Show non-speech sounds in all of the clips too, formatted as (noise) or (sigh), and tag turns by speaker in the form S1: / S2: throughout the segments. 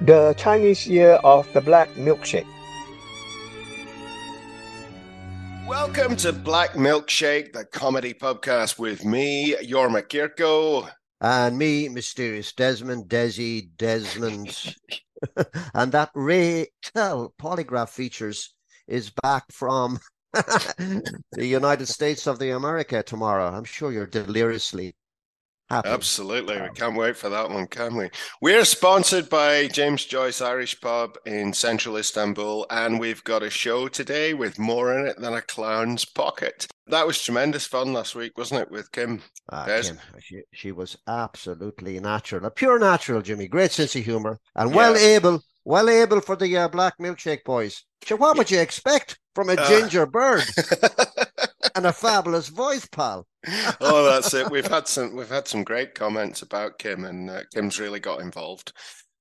S1: the Chinese Year of the Black Milkshake.
S2: Welcome to Black Milkshake, the comedy podcast with me, Jorma Kirkko.
S3: And me, Mysterious Desmond, Desi, Desmond. (laughs) and that Ray Tell polygraph features is back from (laughs) the United States of the America tomorrow. I'm sure you're deliriously
S2: Absolutely. We can't wait for that one, can we? We're sponsored by James Joyce Irish Pub in central Istanbul, and we've got a show today with more in it than a clown's pocket. That was tremendous fun last week, wasn't it, with Kim?
S3: Ah, Kim she, she was absolutely natural, a pure natural, Jimmy. Great sense of humor and well yeah. able, well able for the uh, Black Milkshake boys. So, what would you expect from a uh, ginger uh. bird (laughs) and a fabulous voice, pal? (laughs)
S2: oh, that's it. We've had some, we've had some great comments about Kim, and uh, Kim's really got involved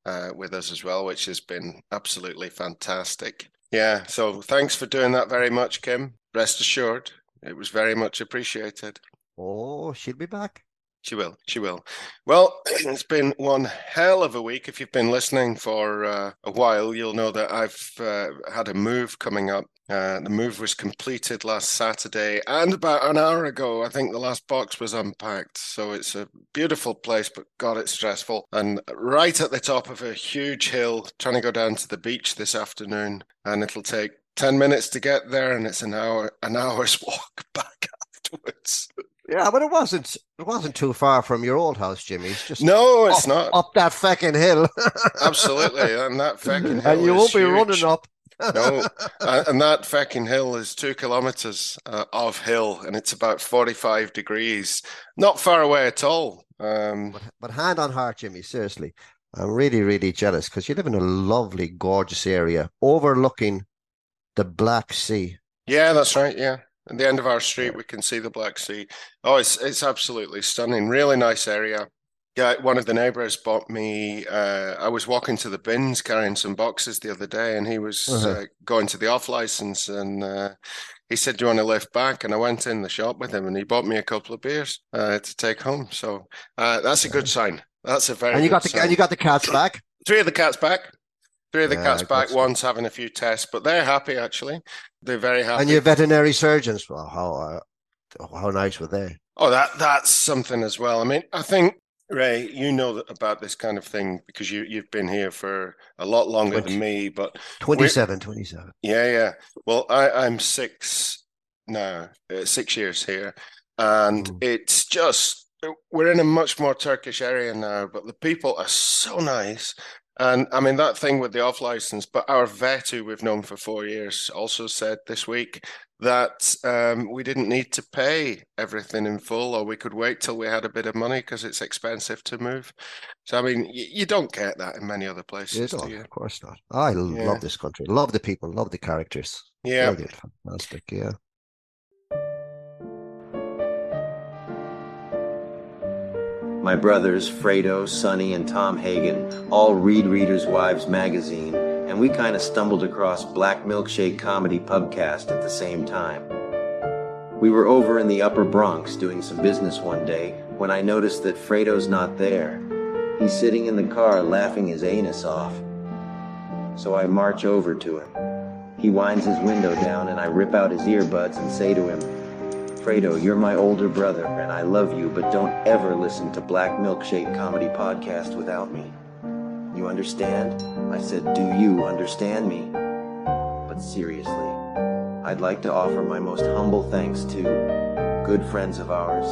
S2: uh, with us as well, which has been absolutely fantastic. Yeah. So, thanks for doing that very much, Kim. Rest assured, it was very much appreciated.
S3: Oh, she'll be back.
S2: She will. She will. Well, (clears throat) it's been one hell of a week. If you've been listening for uh, a while, you'll know that I've uh, had a move coming up. Uh, the move was completed last Saturday, and about an hour ago, I think the last box was unpacked. So it's a beautiful place, but God, it's stressful. And right at the top of a huge hill, trying to go down to the beach this afternoon, and it'll take 10 minutes to get there and it's an hour an hour's (laughs) walk back afterwards
S3: yeah but it wasn't it wasn't too far from your old house jimmy it's just
S2: no it's
S3: up,
S2: not
S3: up that fucking hill (laughs)
S2: absolutely and that fucking hill
S3: and you won't be
S2: huge.
S3: running up
S2: no (laughs) and that fucking hill is two kilometers uh, of hill and it's about 45 degrees not far away at all um,
S3: but, but hand on heart jimmy seriously i'm really really jealous because you live in a lovely gorgeous area overlooking the Black Sea.
S2: Yeah, that's right. Yeah. At the end of our street, we can see the Black Sea. Oh, it's it's absolutely stunning. Really nice area. Yeah, one of the neighbors bought me. Uh, I was walking to the bins carrying some boxes the other day, and he was uh-huh. uh, going to the off license, and uh, he said, "Do you want to lift back?" And I went in the shop with him, and he bought me a couple of beers uh, to take home. So uh, that's a good sign. That's a very
S3: and you got the
S2: sign.
S3: and you got the cats back.
S2: Three of the cats back. Three of the yeah, cats back. One's having a few tests, but they're happy actually. They're very happy.
S3: And your veterinary surgeons, well, how uh, how nice were they?
S2: Oh, that that's something as well. I mean, I think Ray, you know about this kind of thing because you you've been here for a lot longer 20, than me. But
S3: 27, 27.
S2: Yeah, yeah. Well, I I'm six now, uh, six years here, and mm. it's just we're in a much more Turkish area now, but the people are so nice. And I mean, that thing with the off license, but our vet, who we've known for four years, also said this week that um, we didn't need to pay everything in full, or we could wait till we had a bit of money because it's expensive to move. So, I mean, you, you don't get that in many other places.
S3: You Of course not. I yeah. love this country, love the people, love the characters.
S2: Yeah.
S3: Fantastic. Yeah.
S4: My brothers, Fredo, Sonny, and Tom Hagen, all read Readers' Wives magazine, and we kind of stumbled across Black Milkshake Comedy Pubcast at the same time. We were over in the Upper Bronx doing some business one day when I noticed that Fredo's not there. He's sitting in the car laughing his anus off. So I march over to him. He winds his window down and I rip out his earbuds and say to him, Fredo, you're my older brother, and I love you, but don't ever listen to Black Milkshake Comedy Podcast without me. You understand? I said, Do you understand me? But seriously, I'd like to offer my most humble thanks to good friends of ours,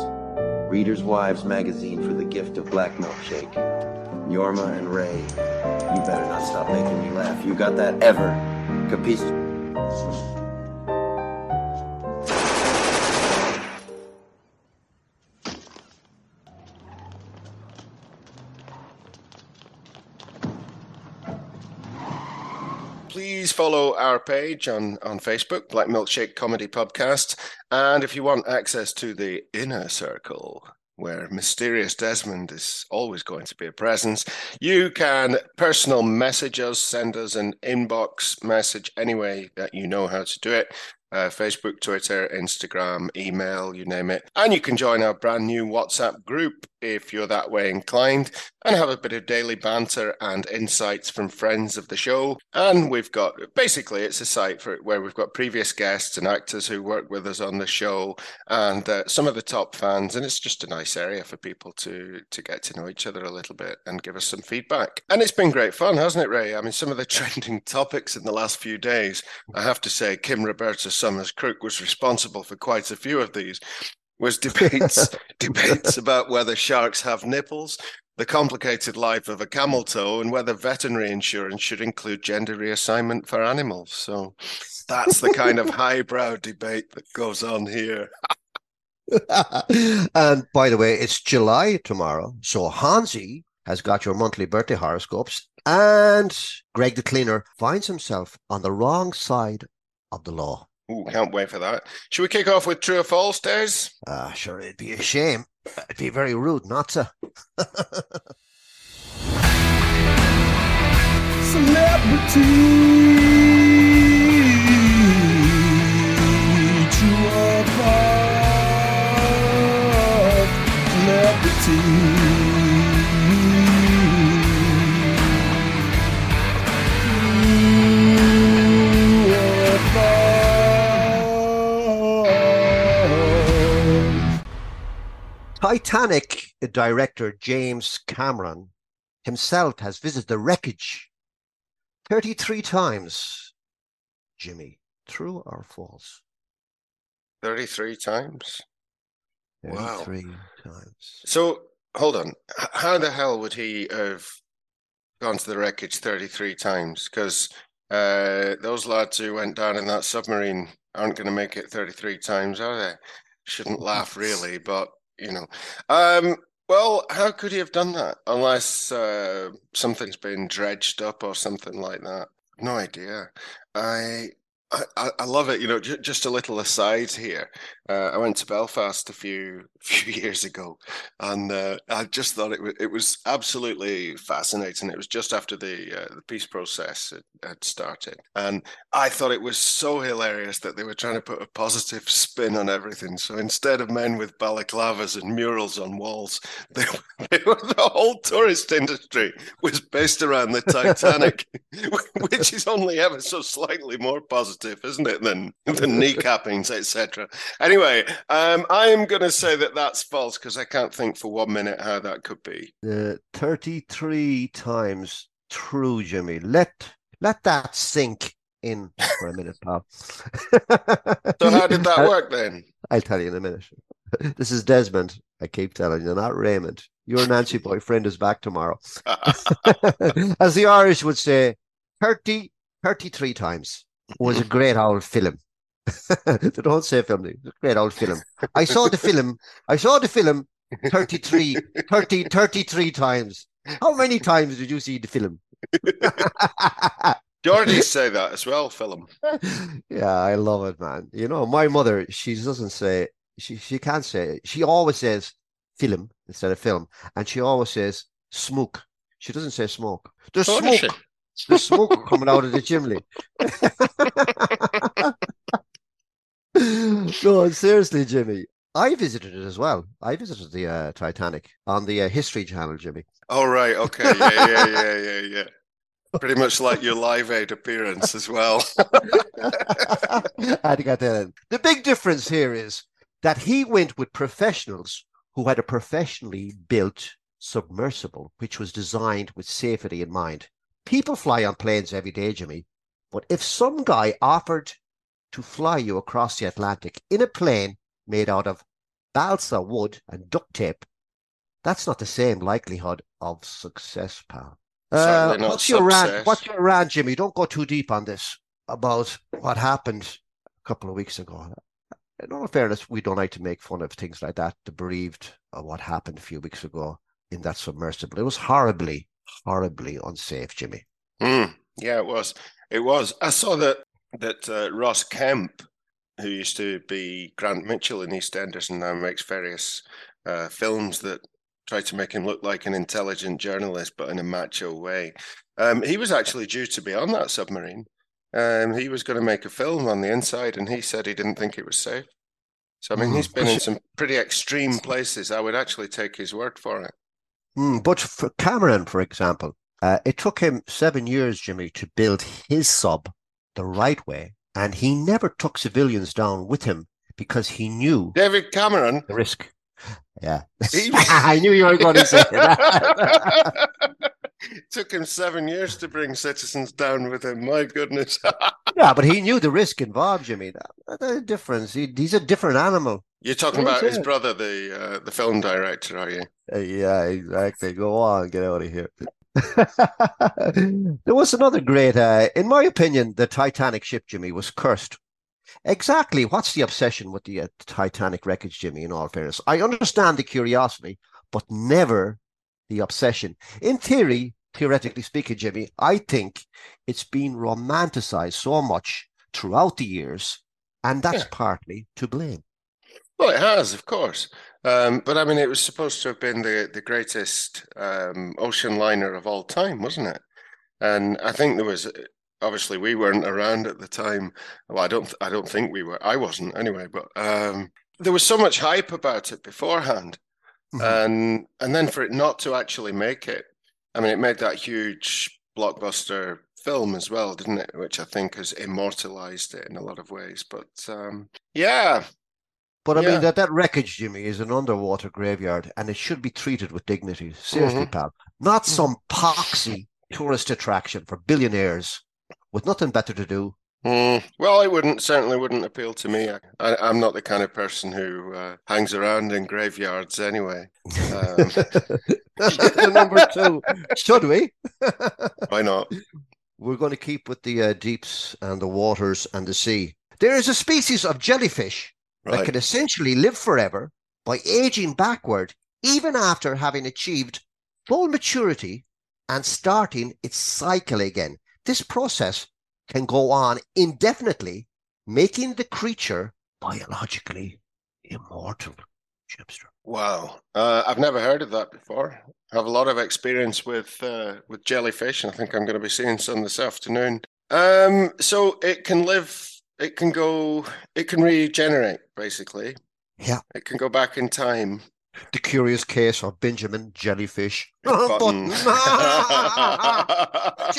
S4: Reader's Wives magazine for the gift of Black Milkshake. Jorma and Ray, you better not stop making me laugh. You got that ever. Capisce?
S2: Please follow our page on, on Facebook, Black Milkshake Comedy Podcast. And if you want access to the inner circle, where mysterious Desmond is always going to be a presence, you can personal message us, send us an inbox message any way that you know how to do it. Uh, Facebook, Twitter, Instagram, email, you name it. And you can join our brand new WhatsApp group if you're that way inclined and have a bit of daily banter and insights from friends of the show. And we've got basically it's a site for where we've got previous guests and actors who work with us on the show and uh, some of the top fans. And it's just a nice area for people to to get to know each other a little bit and give us some feedback. And it's been great fun, hasn't it, Ray? I mean, some of the (laughs) trending topics in the last few days, I have to say, Kim Roberta Summers Crook was responsible for quite a few of these was debates (laughs) debates about whether sharks have nipples, the complicated life of a camel toe, and whether veterinary insurance should include gender reassignment for animals. So that's the kind of (laughs) highbrow debate that goes on here. (laughs)
S3: and by the way, it's July tomorrow. So Honzi has got your monthly birthday horoscopes, and Greg the Cleaner finds himself on the wrong side of the law.
S2: Ooh, can't wait for that. Should we kick off with true or false, Des?
S3: Ah, uh, sure, it'd be a shame. It'd be very rude not to. (laughs) Celebrity, true or false, celebrity. Titanic director James Cameron himself has visited the wreckage 33 times. Jimmy, true or false?
S2: 33 times?
S3: 33 wow. times.
S2: So, hold on. How the hell would he have gone to the wreckage 33 times? Because uh, those lads who went down in that submarine aren't going to make it 33 times, are they? Shouldn't laugh, (laughs) really, but you know. Um, well, how could he have done that unless uh, something's been dredged up or something like that? No idea. I I, I love it. You know, j- just a little aside here. Uh, I went to Belfast a few (laughs) few years ago, and uh, I just thought it, w- it was absolutely fascinating. It was just after the uh, the peace process had started, and I thought it was so hilarious that they were trying to put a positive spin on everything. So instead of men with balaclavas and murals on walls, (laughs) they, they were, the whole tourist industry was based around the Titanic, (laughs) which is only ever so slightly more positive, isn't it, than (laughs) than kneecappings, etc. Anyway, um, I'm going to say that that's false because I can't think for one minute how that could be.
S3: Uh, 33 times true, Jimmy. Let let that sink in for a minute, pal.
S2: so how did that (laughs) work then?
S3: I'll tell you in a minute. This is Desmond. I keep telling you, not Raymond. Your Nancy (laughs) boyfriend is back tomorrow. As the Irish would say, 30, 33 times was a great old film. (laughs) they don't say film. It's a great old film. I saw the film. I saw the film 33, 30, 33 times. How many times did you see the film? (laughs)
S2: Geordies say that as well, film. (laughs)
S3: Yeah, I love it, man. You know, my mother, she doesn't say, she, she can't say it. She always says film instead of film. And she always says smoke. She doesn't say smoke. There's oh, smoke. There's smoke coming out of the chimney. no, seriously, Jimmy. I visited it as well. I visited the uh, Titanic on the uh, History Channel, Jimmy.
S2: Oh right, okay, yeah, yeah, yeah, yeah, yeah. Pretty much like your Live Aid appearance as well. (laughs)
S3: I had to get that in. The big difference here is that he went with professionals who had a professionally built submersible, which was designed with safety in mind. People fly on planes every day, Jimmy, but if some guy offered to fly you across the Atlantic in a plane made out of balsa wood and duct tape, that's not the same likelihood of success, pal. Uh, what's your rant? What's your rant, Jimmy? Don't go too deep on this about what happened a couple of weeks ago. In all fairness, we don't like to make fun of things like that, the bereaved of what happened a few weeks ago in that submersible. It was horribly, horribly unsafe, Jimmy.
S2: Mm, yeah, it was. It was. I saw that that uh, Ross Kemp, who used to be Grant Mitchell in EastEnders and now makes various uh, films that try to make him look like an intelligent journalist, but in a macho way. Um, he was actually due to be on that submarine. Um, he was going to make a film on the inside, and he said he didn't think it was safe. So I mean,
S3: Mm,
S2: he's been in some pretty extreme places. I would actually take his word for it.
S3: Mm, but for Cameron, for example, uh, it took him seven years, Jimmy, to build his sub the right way, and he never took civilians down with him because he knew
S2: David Cameron.
S3: the risk. Yeah,
S2: He- (laughs)
S3: I knew you were going to say that. (laughs) (laughs) (laughs)
S2: Took him seven years to bring citizens down with him. My goodness. (laughs)
S3: yeah, but he knew the risk involved, Jimmy. That, that difference. He, he's a different animal.
S2: You're talking about his
S3: yes.
S2: brother, the uh, the film director, are you?
S3: Uh, yeah, exactly. Go on, get out of here. (laughs) there was another great, uh, in my opinion, the Titanic ship, Jimmy, was cursed. Exactly. What's the obsession with the uh, Titanic wreckage, Jimmy, in all fairness? I understand the curiosity, but never the obsession. In theory, theoretically speaking, Jimmy, I think it's been romanticized so much throughout the years, and that's
S2: Yeah.
S3: partly to blame.
S2: Well, it has, of course. Um, but I mean, it was supposed to have been the the greatest um, ocean liner of all time, wasn't it? And I think there was obviously we weren't around at the time. Well, I don't I don't think we were. I wasn't anyway. But um, there was so much hype about it beforehand,
S3: Mhm.
S2: and and then for it not to actually make it, I mean, it made that huge blockbuster film as well, didn't it? Which I think has immortalized it in a lot of ways. But um, yeah,
S3: But I
S2: Yeah.
S3: mean that that wreckage, Jimmy, is an underwater graveyard, and it should be treated with dignity. Seriously,
S2: Mhm.
S3: pal, not some poxy tourist attraction for billionaires with nothing better to do.
S2: Mm, well, it wouldn't certainly wouldn't appeal to me. I, I'm not the kind of person who uh, hangs around in graveyards anyway. Um, (laughs)
S3: The number two, should we? (laughs)
S2: why not?
S3: We're going to keep with the uh, deeps and the waters and the sea. There is a species of jellyfish that can essentially live forever by aging backward, even after having achieved full maturity and starting its cycle again. This process can go on indefinitely, making the creature biologically immortal. Chipster.
S2: Wow, uh, I've never heard of that before. I have a lot of experience with uh, with jellyfish, and I think I'm going to be seeing some this afternoon. Um, so it can live. It can go. It can regenerate, basically.
S3: Yeah.
S2: It can go back in time.
S3: The curious case of Benjamin Jellyfish. (laughs)
S2: Button. (laughs)
S3: Do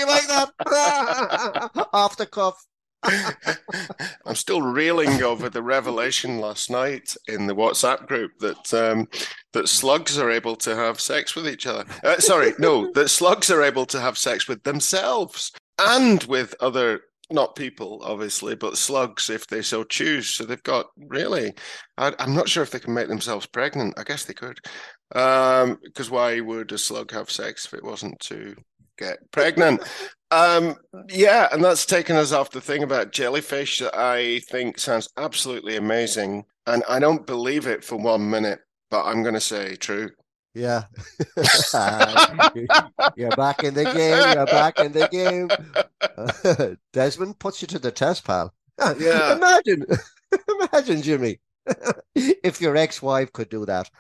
S3: you like that? (laughs) The cuff.
S2: I'm still reeling over the revelation last night in the WhatsApp group that um, that slugs are able to have sex with each other. Uh, sorry, no, that slugs are able to have sex with themselves and with other not people, obviously, but slugs if they so choose. So they've got really. I, I'm not sure if they can make themselves pregnant. I guess they could, because why would a slug have sex if it wasn't to get pregnant? Um, yeah, and that's taken us off the thing about jellyfish that I think sounds absolutely amazing. And I don't believe it for one minute, but I'm going to say true.
S3: Yeah. (laughs) (laughs) You're back in the game. You're back in the game. (laughs) Desmond puts you to the test, pal.
S2: Yeah.
S3: Imagine, imagine, Jimmy, if your ex-wife could do that.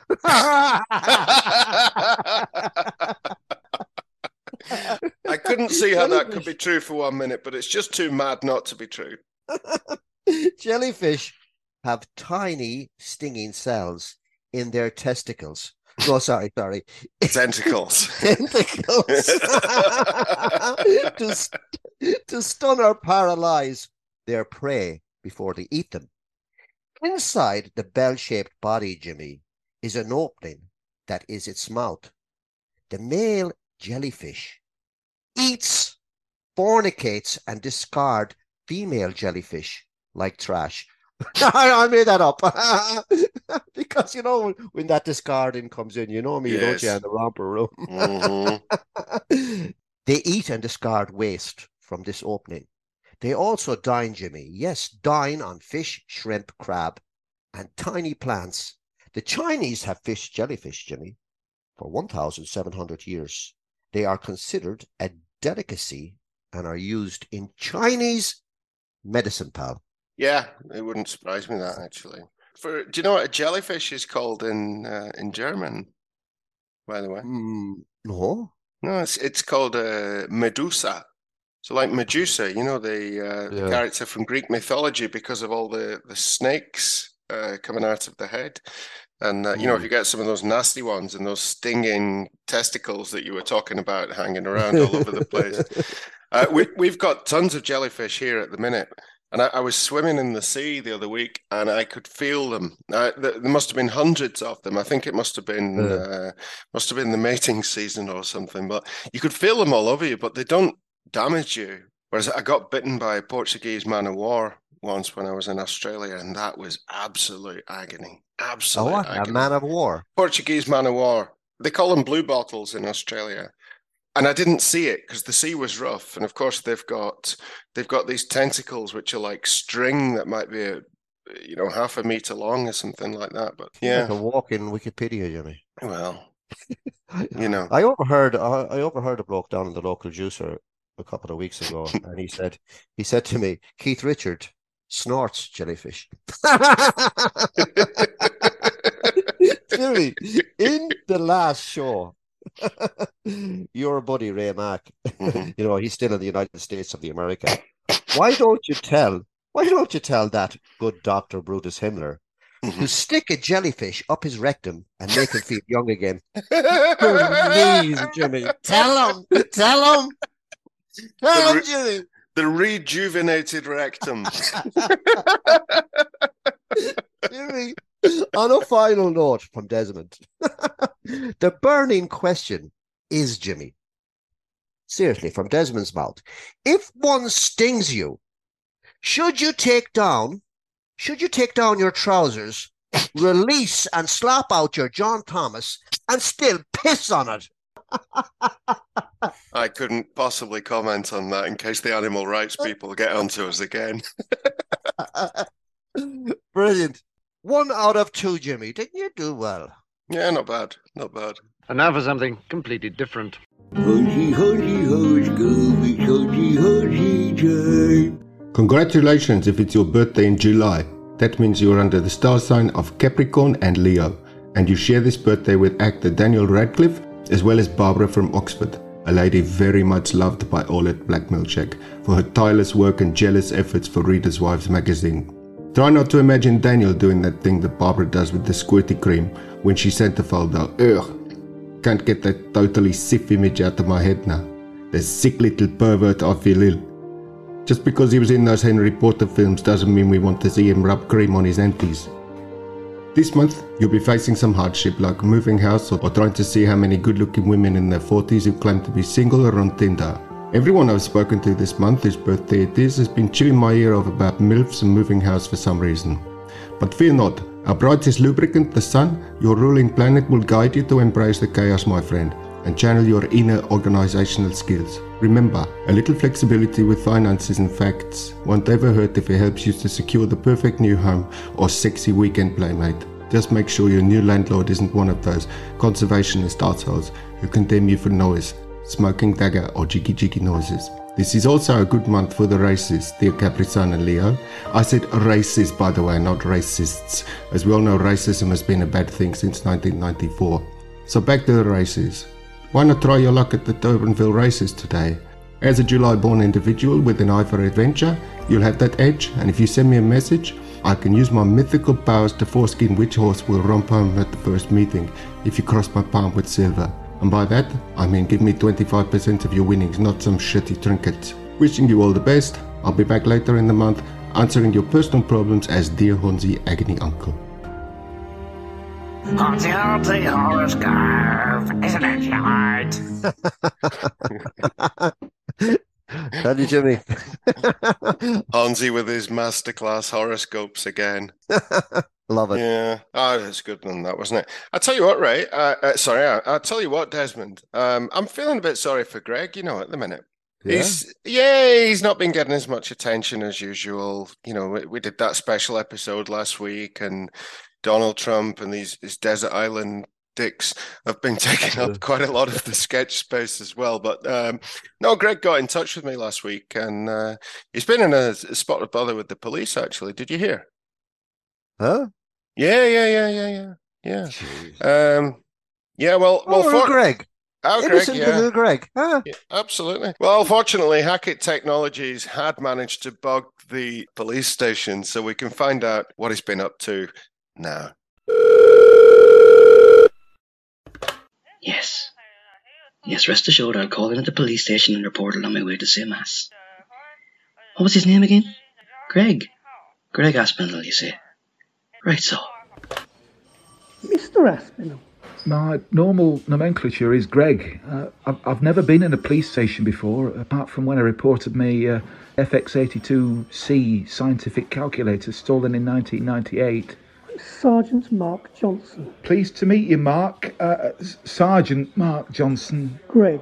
S2: I couldn't see how that could be true for one minute, but it's just too mad not to be true.
S3: Jellyfish have tiny stinging cells in their testicles. No, sorry, sorry.
S2: Tentacles. (laughs)
S3: Tentacles (laughs) to, st- to stun or paralyze their prey before they eat them. Inside the bell shaped body, Jimmy, is an opening that is its mouth. The male jellyfish eats, fornicates, and discard female jellyfish like trash. (laughs) I made that up (laughs) because you know when that discarding comes in, you know me, don't you, in the romper room.
S2: Mhm. (laughs)
S3: they eat and discard waste from this opening. They also dine, Jimmy. Yes, dine on fish, shrimp, crab, and tiny plants. The Chinese have fish jellyfish, Jimmy, for 1,700 years. They are considered a delicacy and are used in Chinese medicine, pal.
S2: Yeah, it wouldn't surprise me that actually. For do you know what a jellyfish is called in uh, in German? By the way,
S3: Mm, no?
S2: no, it's it's called a medusa. So like Medusa, you know the, uh, the character from Greek mythology, because of all the the snakes uh, coming out of the head. And uh, you know, if
S3: Mm.
S2: you get some of those nasty ones and those stinging testicles that you were talking about hanging around all over the place, (laughs) uh, we, we've got tons of jellyfish here at the minute. And I, I was swimming in the sea the other week, and I could feel them. Th- there must have been hundreds of them. I think it must have been uh, must have been the mating season or something. But you could feel them all over you, but they don't damage you. Whereas I got bitten by a Portuguese man of war once when I was in Australia, and that was absolute agony.
S3: A
S2: Absolute
S3: what? A man of war.
S2: Portuguese man of war. They call them blue bottles in Australia. And I didn't see it because the sea was rough. And of course they've got they've got these tentacles which are like string that might be a you know half a meter long or something like that. But yeah,
S3: Like a walk in Wikipedia, Jimmy.
S2: well, (laughs) you know.
S3: I overheard I, I overheard a bloke down in the local juicer a couple of weeks ago, (laughs) and he said he said to me, Keith Richard snorts jellyfish. (laughs) Jimmy, in the last show, (laughs) your buddy Ray Mac,
S2: Mhm. (laughs)
S3: you know, he's still in the United States of the America. Why don't you tell? Why don't you tell that good Doctor Brutus Himmler to
S2: Mhm.
S3: stick a jellyfish up his rectum and make him feel young again? (laughs) Please, Jimmy, tell him, tell him, tell him, Jimmy.
S2: the rejuvenated rectum.
S3: Jimmy. On a final note from Desmond, the burning question is Jimmy. Seriously, from Desmond's mouth. If one stings you, should you take down, should you take down your trousers, release and slap out your John Thomas and still piss on it? (laughs)
S2: I couldn't possibly comment on that in case the animal rights people get onto us again. (laughs)
S3: Brilliant. One out of two, Jimmy. Didn't you do well?
S2: Yeah, not bad. Not bad.
S5: And now for something completely different.
S6: Hosey, hosey, hose, go, it's hosey, hosey.
S7: Congratulations if it's your birthday in July. That means you're under the star sign of Capricorn and Leo, and you share this birthday with actor Daniel Radcliffe as well as Barbara from Oxford, a lady very much loved by all at Black Milkshake for her tireless work and jealous efforts for Reader's Wives magazine. Try not to imagine Daniel doing that thing that Barbara does with the squirty cream when she sent the though. Ugh, can't get that totally sick image out of my head now. The sick little pervert I feel ill. Just because he was in those Henry Porter films doesn't mean we want to see him rub cream on his aunties. This month, you'll be facing some hardship like moving house or, or trying to see how many good looking women in their 40s who claim to be single are on Tinder. Everyone I've spoken to this month whose birthday it is has been chewing my ear off about MILFs and moving house for some reason. But fear not, our brightest lubricant, the sun, your ruling planet, will guide you to embrace the chaos, my friend, and channel your inner organizational skills. Remember, a little flexibility with finances and facts won't ever hurt if it helps you to secure the perfect new home or sexy weekend playmate. Just make sure your new landlord isn't one of those conservationist assholes who condemn you for noise, smoking dagger, or jiggy jiggy noises. This is also a good month for the races, dear Capricorn and Leo. I said races, by the way, not racists, as we all know racism has been a bad thing since 1994. So back to the races. Why not try your luck at the Durbanville races today? As a July born individual with an eye for adventure, you'll have that edge, and if you send me a message, I can use my mythical powers to foreskin which horse will romp home at the first meeting if you cross my palm with silver. And by that, I mean give me 25% of your winnings, not some shitty trinkets. Wishing you all the best. I'll be back later in the month answering your personal problems as Dear Honzi Agony Uncle.
S8: Haunty, haunty, horoscope, isn't it right?
S3: Tell you, Jimmy.
S2: Honzi with his masterclass horoscopes again. (laughs)
S3: Love it.
S2: Yeah, oh, that's good one, that wasn't it? I tell you what, Ray. Uh, uh, sorry, I, I tell you what, Desmond. Um, I'm feeling a bit sorry for Greg. You know, at the minute,
S3: Yeah?
S2: he's yeah, he's not been getting as much attention as usual. You know, we, we did that special episode last week, and Donald Trump and these his desert island dicks have been (laughs) taking up quite a lot of the sketch space as well. But um, no, Greg got in touch with me last week, and uh, he's been in a, a spot of bother with the police. Actually, did you hear?
S3: Huh?
S2: Yeah, yeah, yeah, yeah, yeah, yeah. Um, yeah, well, well,
S3: oh,
S2: for,
S3: Greg.
S2: Oh, Greg,
S3: Innocent
S2: yeah.
S3: little Greg. Huh?
S2: Yeah, absolutely. Well, fortunately, Hackett Technologies had managed to bug the police station, so we can find out what he's been up to now.
S9: Yes. Yes, rest assured I'll call in at the police station and report it on my way to say mass. What was his name again? Greg. Greg Aspinall, you say? Right so.
S10: Mr. Aspinall,
S11: My normal nomenclature is Greg. Uh, I've, I've never been in a police station before, apart from when I reported my uh, FX82C scientific calculator stolen in 1998.
S10: Sergeant Mark Johnson.
S11: Pleased to meet you, Mark. Uh, Sergeant Mark Johnson.
S10: Greg,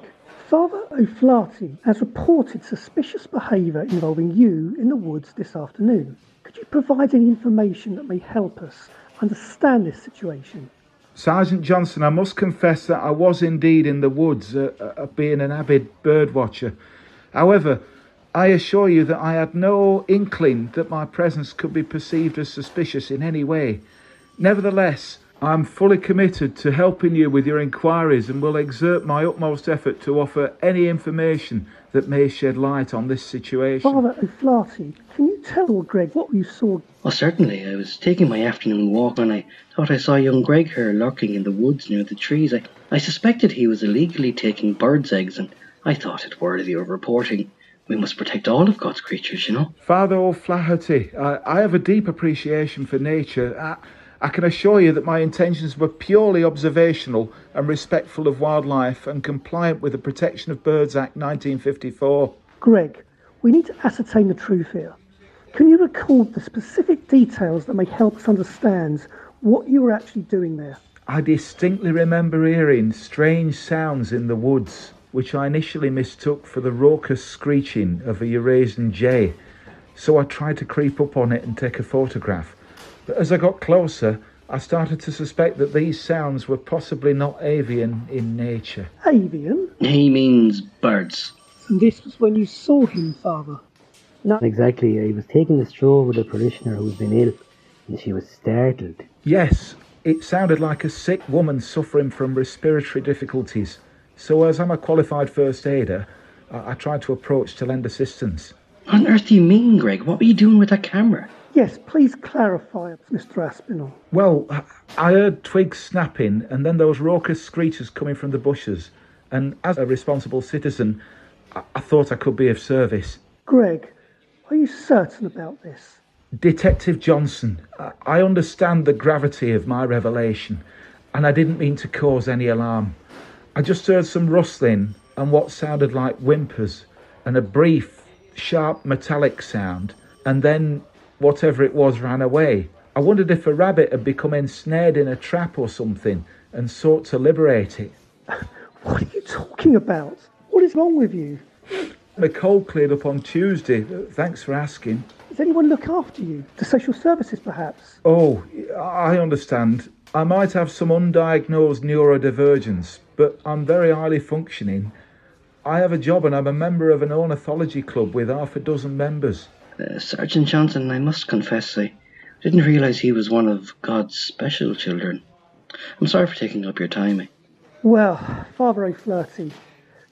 S10: Father O'Flaherty has reported suspicious behaviour involving you in the woods this afternoon. Could you provide any information that may help us understand this situation?
S11: Sergeant Johnson, I must confess that I was indeed in the woods, uh, uh, being an avid bird watcher. However, I assure you that I had no inkling that my presence could be perceived as suspicious in any way. Nevertheless, I'm fully committed to helping you with your inquiries and will exert my utmost effort to offer any information that may shed light on this situation.
S10: Father O'Flaherty, can you tell Greg what you saw?
S9: Oh, certainly. I was taking my afternoon walk when I thought I saw young Greg here lurking in the woods near the trees. I, I suspected he was illegally taking birds' eggs, and I thought it worthy of reporting. We must protect all of God's creatures, you know.
S11: Father oh, O'Flaherty, I, I have a deep appreciation for nature. I, I can assure you that my intentions were purely observational and respectful of wildlife and compliant with the Protection of Birds Act 1954.
S10: Greg, we need to ascertain the truth here. Can you record the specific details that may help us understand what you were actually doing there?
S11: I distinctly remember hearing strange sounds in the woods, which I initially mistook for the raucous screeching of a Eurasian jay. So I tried to creep up on it and take a photograph. But as I got closer, I started to suspect that these sounds were possibly not avian in nature.
S10: Avian?
S9: He means birds.
S10: And this was when you saw him, Father.
S12: Not exactly. I was taking a stroll with a parishioner who's been ill, and she was startled.
S11: Yes, it sounded like a sick woman suffering from respiratory difficulties. So, as I'm a qualified first aider, I, I tried to approach to lend assistance.
S9: What on earth do you mean, Greg? What were you doing with that camera?
S10: Yes, please clarify, Mr. Aspinall.
S11: Well, I heard twigs snapping and then those raucous screeches coming from the bushes. And as a responsible citizen, I, I thought I could be of service.
S10: Greg, are you certain about this?
S11: Detective Johnson, I, understand the gravity of my revelation, and I didn't mean to cause any alarm. I just heard some rustling and what sounded like whimpers, and a brief, sharp metallic sound, and then whatever it was ran away. I wondered if a rabbit had become ensnared in a trap or something and sought to liberate it. (laughs)
S10: What are you talking about? What is wrong with you?
S11: My cold cleared up on Tuesday. Thanks for asking.
S10: Does anyone look after you? The social services, perhaps?
S11: Oh, I understand. I might have some undiagnosed neurodivergence, but I'm very highly functioning. I have a job and I'm a member of an ornithology club with half a dozen members.
S9: Uh, Sergeant Johnson, I must confess, I didn't realize he was one of God's special children. I'm sorry for taking up your time.
S10: Well, Father O'Flaherty,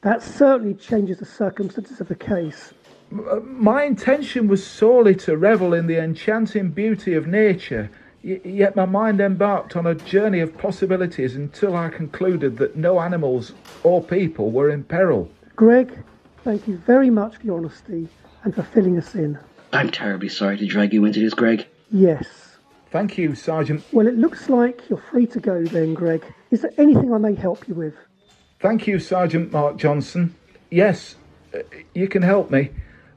S10: that certainly changes the circumstances of the case.
S11: Uh, my intention was solely to revel in the enchanting beauty of nature, yet my mind embarked on a journey of possibilities until I concluded that no animals or people were in peril.
S10: Greg, thank you very much for your honesty and for filling us in.
S9: I'm terribly sorry to drag you into this, Greg.
S10: Yes.
S11: Thank you, Sergeant.
S10: Well, it looks like you're free to go then, Greg. Is there anything I may help you with?
S11: Thank you, Sergeant Mark Johnson. Yes, uh, you can help me.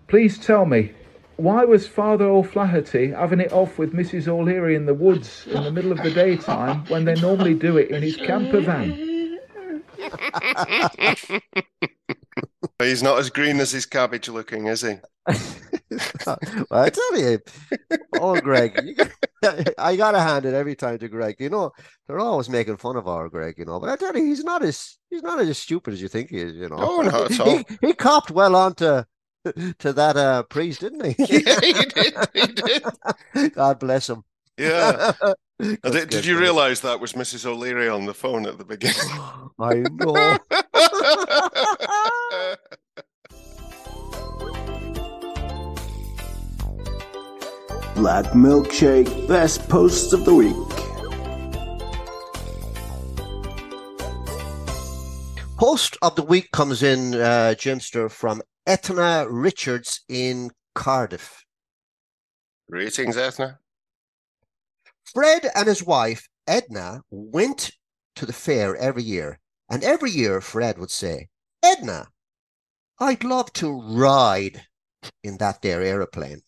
S11: Please tell me, why was Father O'Flaherty having it off with Mrs. O'Leary in the woods in the middle of the daytime when they normally do it in his camper van? (laughs)
S2: He's not as green as his cabbage looking, is he? (laughs)
S3: well, I tell you, (laughs) oh, Greg, you, (laughs) I gotta hand it every time to Greg. You know, they're always making fun of our Greg, you know, but I tell you, he's not as he's not as stupid as you think he is. You know,
S2: Oh, not at all.
S3: he, he copped well onto (laughs) to that uh, priest, didn't he? (laughs)
S2: Yeah, he did. He did.
S3: God bless him.
S2: Yeah. Did, did you realise that was Mrs. O'Leary on the phone at the beginning? (gasps)
S3: I know.
S6: Black Milkshake Best Posts of the Week.
S3: Post of the week comes in, uh, Jimster, from Etna Richards in Cardiff.
S2: Greetings, Ethna.
S3: Fred and his wife, Edna, went to the fair every year. And every year, Fred would say, Edna, I'd love to ride in that there aeroplane.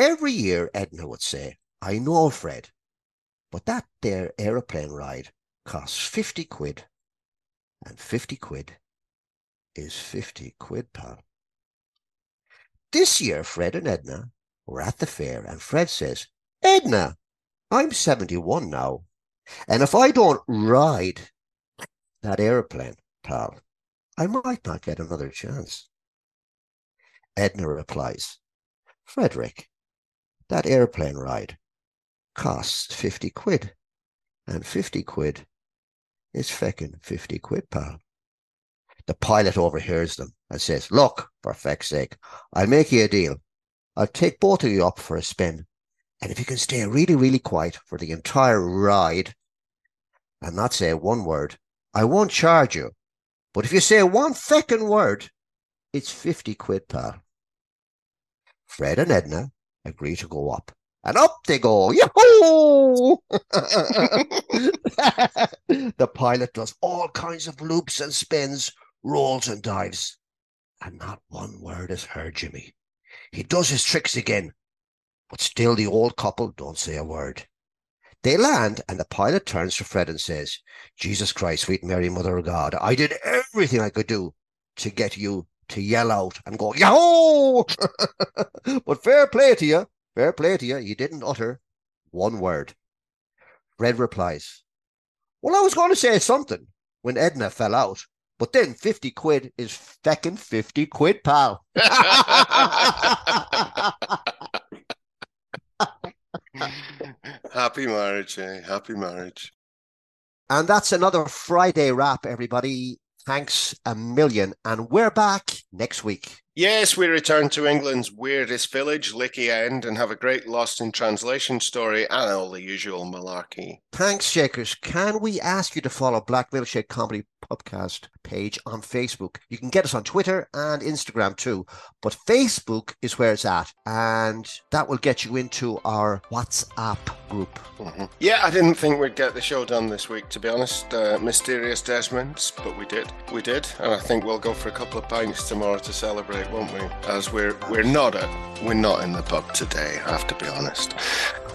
S3: Every year, Edna would say, I know, Fred, but that there aeroplane ride costs 50 quid. And 50 quid is 50 quid, pal. This year, Fred and Edna were at the fair, and Fred says, Edna, I'm 71 now, and if I don't ride that aeroplane, pal, I might not get another chance. Edna replies, Frederick, that airplane ride costs 50 quid, and 50 quid is feckin' 50 quid, pal. The pilot overhears them and says, Look, for feck's sake, I'll make you a deal. I'll take both of you up for a spin. And if you can stay really, really quiet for the entire ride and not say one word, I won't charge you. But if you say one feckin' word, it's 50 quid, pal. Fred and Edna agree to go up. And up they go. Yahoo! (laughs) the pilot does all kinds of loops and spins, rolls and dives. And not one word is heard, Jimmy. He does his tricks again. But still the old couple don't say a word. They land, and the pilot turns to Fred and says, Jesus Christ, sweet Mary, Mother of God, I did everything I could do to get you to yell out and go, Yahoo! (laughs) but fair play to you, fair play to you, you didn't utter one word. Red replies, Well, I was going to say something when Edna fell out, but then 50 quid is feckin' 50 quid, pal. (laughs)
S2: Happy marriage, eh? Happy marriage.
S3: And that's another Friday wrap, everybody. Thanks a million. And we're back next week.
S2: Yes, we return to England's weirdest village, Licky End, and have a great lost in translation story and all the usual malarkey.
S3: Thanks, Shakers. Can we ask you to follow Black Milkshake Comedy Podcast page on Facebook? You can get us on Twitter and Instagram too, but Facebook is where it's at, and that will get you into our WhatsApp group.
S2: Mm-hmm. Yeah, I didn't think we'd get the show done this week, to be honest. Uh, mysterious Desmonds, but we did. We did, and I think we'll go for a couple of pints tomorrow to celebrate, won't we? As we're we're not at we're not in the pub today. I have to be honest.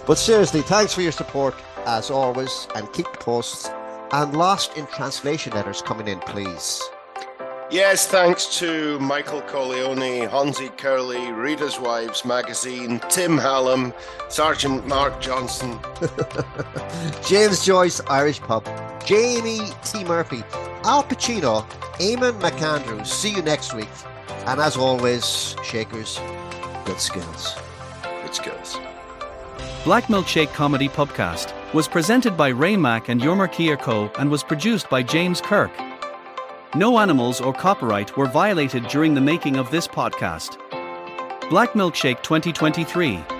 S3: But seriously, thanks for your support as always, and keep the posts and lost in translation letters coming in, please.
S2: Yes, thanks to Michael Corleone, Honzi Curley, Reader's Wives Magazine, Tim Hallam, Sergeant Mark Johnson, (laughs)
S3: James Joyce, Irish Pub, Jamie T. Murphy, Al Pacino, Eamon McAndrew. See you next week. And as always, Shakers, good skills.
S2: Good skills.
S13: Black Milkshake Comedy Podcast was presented by Ray Mac and Yormer Co. and was produced by James Kirk. No animals or copyright were violated during the making of this podcast. Black Milkshake 2023